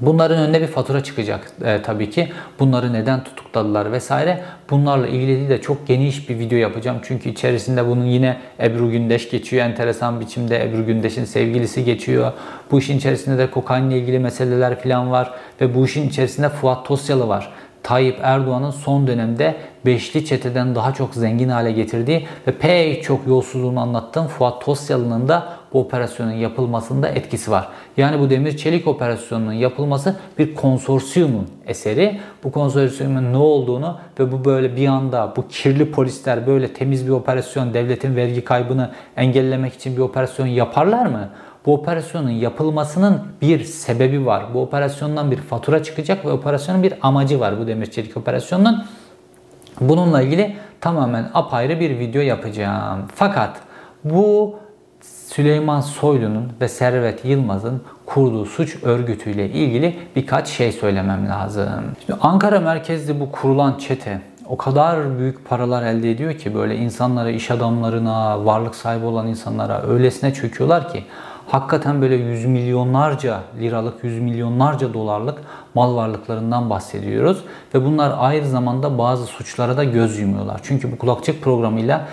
Bunların önüne bir fatura çıkacak e, tabii ki. Bunları neden tutukladılar vesaire. Bunlarla ilgili de çok geniş bir video yapacağım. Çünkü içerisinde bunun yine Ebru Gündeş geçiyor. Enteresan biçimde Ebru Gündeş'in sevgilisi geçiyor. Bu işin içerisinde de kokainle ilgili meseleler falan var. Ve bu işin içerisinde Fuat Tosyalı var. Tayyip Erdoğan'ın son dönemde beşli çeteden daha çok zengin hale getirdiği ve pek çok yolsuzluğunu anlattığım Fuat Tosyalı'nın da bu operasyonun yapılmasında etkisi var. Yani bu demir çelik operasyonunun yapılması bir konsorsiyumun eseri. Bu konsorsiyumun ne olduğunu ve bu böyle bir anda bu kirli polisler böyle temiz bir operasyon devletin vergi kaybını engellemek için bir operasyon yaparlar mı? Bu operasyonun yapılmasının bir sebebi var. Bu operasyondan bir fatura çıkacak ve operasyonun bir amacı var bu demir çelik operasyonunun. Bununla ilgili tamamen apayrı bir video yapacağım. Fakat bu Süleyman Soylu'nun ve Servet Yılmaz'ın kurduğu suç örgütüyle ilgili birkaç şey söylemem lazım. Şimdi Ankara merkezli bu kurulan çete o kadar büyük paralar elde ediyor ki böyle insanlara, iş adamlarına, varlık sahibi olan insanlara öylesine çöküyorlar ki hakikaten böyle yüz milyonlarca liralık, yüz milyonlarca dolarlık mal varlıklarından bahsediyoruz. Ve bunlar aynı zamanda bazı suçlara da göz yumuyorlar. Çünkü bu kulakçık programıyla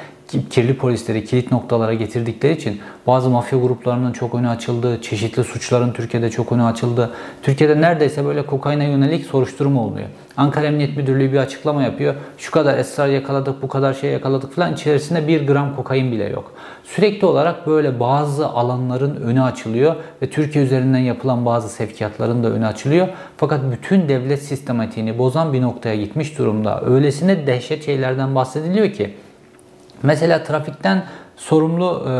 kirli polisleri kilit noktalara getirdikleri için bazı mafya gruplarının çok önü açıldı. Çeşitli suçların Türkiye'de çok önü açıldı. Türkiye'de neredeyse böyle kokaine yönelik soruşturma oluyor. Ankara Emniyet Müdürlüğü bir açıklama yapıyor. Şu kadar esrar yakaladık, bu kadar şey yakaladık falan. İçerisinde bir gram kokain bile yok. Sürekli olarak böyle bazı alanların önü açılıyor ve Türkiye üzerinden yapılan bazı sevkiyatların da önü açılıyor. Fakat bütün devlet sistematiğini bozan bir noktaya gitmiş durumda. Öylesine dehşet şeylerden bahsediliyor ki Mesela trafikten sorumlu e,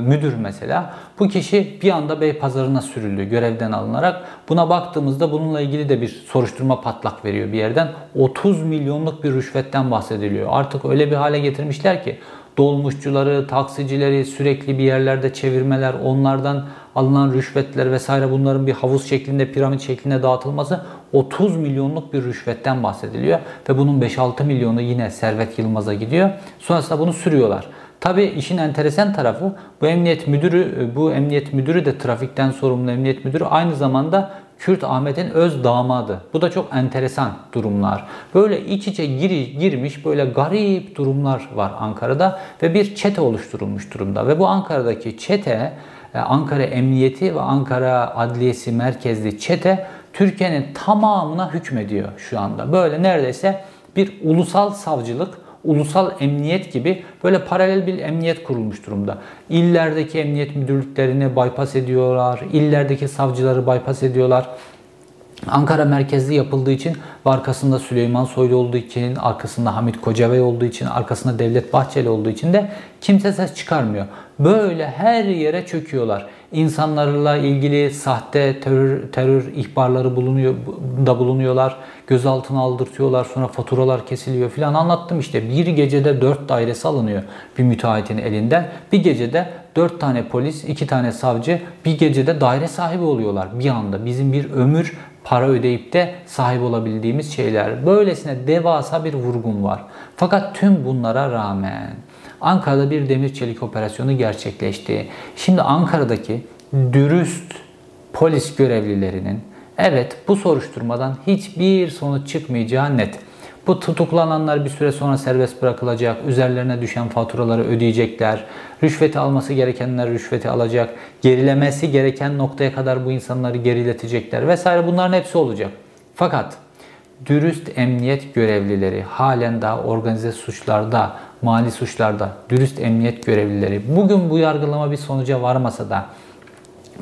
müdür mesela bu kişi bir anda Bey Pazarına sürüldü görevden alınarak. Buna baktığımızda bununla ilgili de bir soruşturma patlak veriyor bir yerden. 30 milyonluk bir rüşvetten bahsediliyor. Artık öyle bir hale getirmişler ki dolmuşçuları, taksicileri sürekli bir yerlerde çevirmeler, onlardan alınan rüşvetler vesaire bunların bir havuz şeklinde, piramit şeklinde dağıtılması 30 milyonluk bir rüşvetten bahsediliyor ve bunun 5-6 milyonu yine Servet Yılmaz'a gidiyor. Sonrasında bunu sürüyorlar. Tabii işin enteresan tarafı bu emniyet müdürü bu emniyet müdürü de trafikten sorumlu emniyet müdürü aynı zamanda Kürt Ahmet'in öz damadı. Bu da çok enteresan durumlar. Böyle iç içe gir, girmiş böyle garip durumlar var Ankara'da ve bir çete oluşturulmuş durumda. Ve bu Ankara'daki çete, e, Ankara Emniyeti ve Ankara Adliyesi merkezli çete Türkiye'nin tamamına hükmediyor şu anda. Böyle neredeyse bir ulusal savcılık, ulusal emniyet gibi böyle paralel bir emniyet kurulmuş durumda. İllerdeki emniyet müdürlüklerini bypass ediyorlar, illerdeki savcıları bypass ediyorlar. Ankara merkezli yapıldığı için ve arkasında Süleyman Soylu olduğu için, arkasında Hamit Kocabey olduğu için, arkasında Devlet Bahçeli olduğu için de kimse ses çıkarmıyor. Böyle her yere çöküyorlar. İnsanlarla ilgili sahte terör, terör ihbarları bulunuyor da bulunuyorlar. Gözaltına aldırtıyorlar. Sonra faturalar kesiliyor filan anlattım işte. Bir gecede dört dairesi alınıyor bir müteahhitin elinden. Bir gecede dört tane polis, iki tane savcı bir gecede daire sahibi oluyorlar bir anda. Bizim bir ömür para ödeyip de sahip olabildiğimiz şeyler. Böylesine devasa bir vurgun var. Fakat tüm bunlara rağmen Ankara'da bir demir çelik operasyonu gerçekleşti. Şimdi Ankara'daki dürüst polis görevlilerinin evet bu soruşturmadan hiçbir sonuç çıkmayacağı net. Bu tutuklananlar bir süre sonra serbest bırakılacak. Üzerlerine düşen faturaları ödeyecekler. Rüşveti alması gerekenler rüşveti alacak. Gerilemesi gereken noktaya kadar bu insanları geriletecekler vesaire bunların hepsi olacak. Fakat dürüst emniyet görevlileri halen daha organize suçlarda, mali suçlarda dürüst emniyet görevlileri bugün bu yargılama bir sonuca varmasa da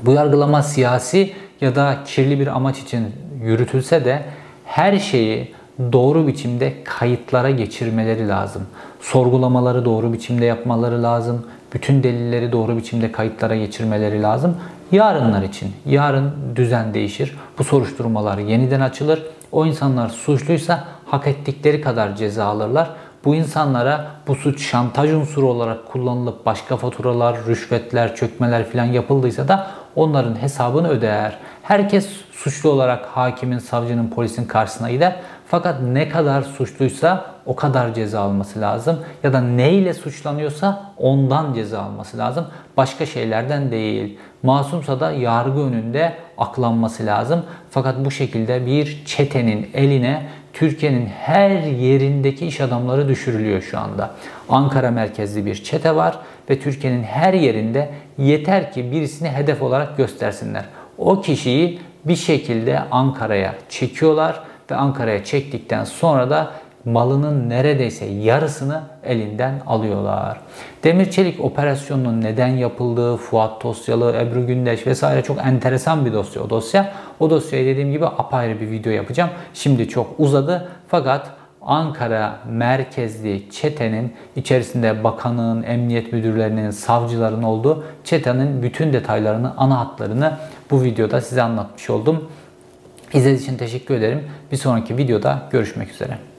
bu yargılama siyasi ya da kirli bir amaç için yürütülse de her şeyi doğru biçimde kayıtlara geçirmeleri lazım. Sorgulamaları doğru biçimde yapmaları lazım. Bütün delilleri doğru biçimde kayıtlara geçirmeleri lazım. Yarınlar için, yarın düzen değişir. Bu soruşturmalar yeniden açılır. O insanlar suçluysa hak ettikleri kadar ceza alırlar. Bu insanlara bu suç şantaj unsuru olarak kullanılıp başka faturalar, rüşvetler, çökmeler falan yapıldıysa da onların hesabını öder. Herkes suçlu olarak hakimin, savcının, polisin karşısına gider. Fakat ne kadar suçluysa o kadar ceza alması lazım. Ya da ne ile suçlanıyorsa ondan ceza alması lazım. Başka şeylerden değil. Masumsa da yargı önünde aklanması lazım. Fakat bu şekilde bir çetenin eline Türkiye'nin her yerindeki iş adamları düşürülüyor şu anda. Ankara merkezli bir çete var ve Türkiye'nin her yerinde yeter ki birisini hedef olarak göstersinler. O kişiyi bir şekilde Ankara'ya çekiyorlar ve Ankara'ya çektikten sonra da malının neredeyse yarısını elinden alıyorlar. Demir Çelik operasyonunun neden yapıldığı, Fuat Tosyalı, Ebru Gündeş vesaire çok enteresan bir dosya o dosya. O dosyayı dediğim gibi apayrı bir video yapacağım. Şimdi çok uzadı fakat Ankara merkezli çetenin içerisinde bakanın, emniyet müdürlerinin, savcıların olduğu çetenin bütün detaylarını, ana hatlarını bu videoda size anlatmış oldum. İzlediğiniz için teşekkür ederim. Bir sonraki videoda görüşmek üzere.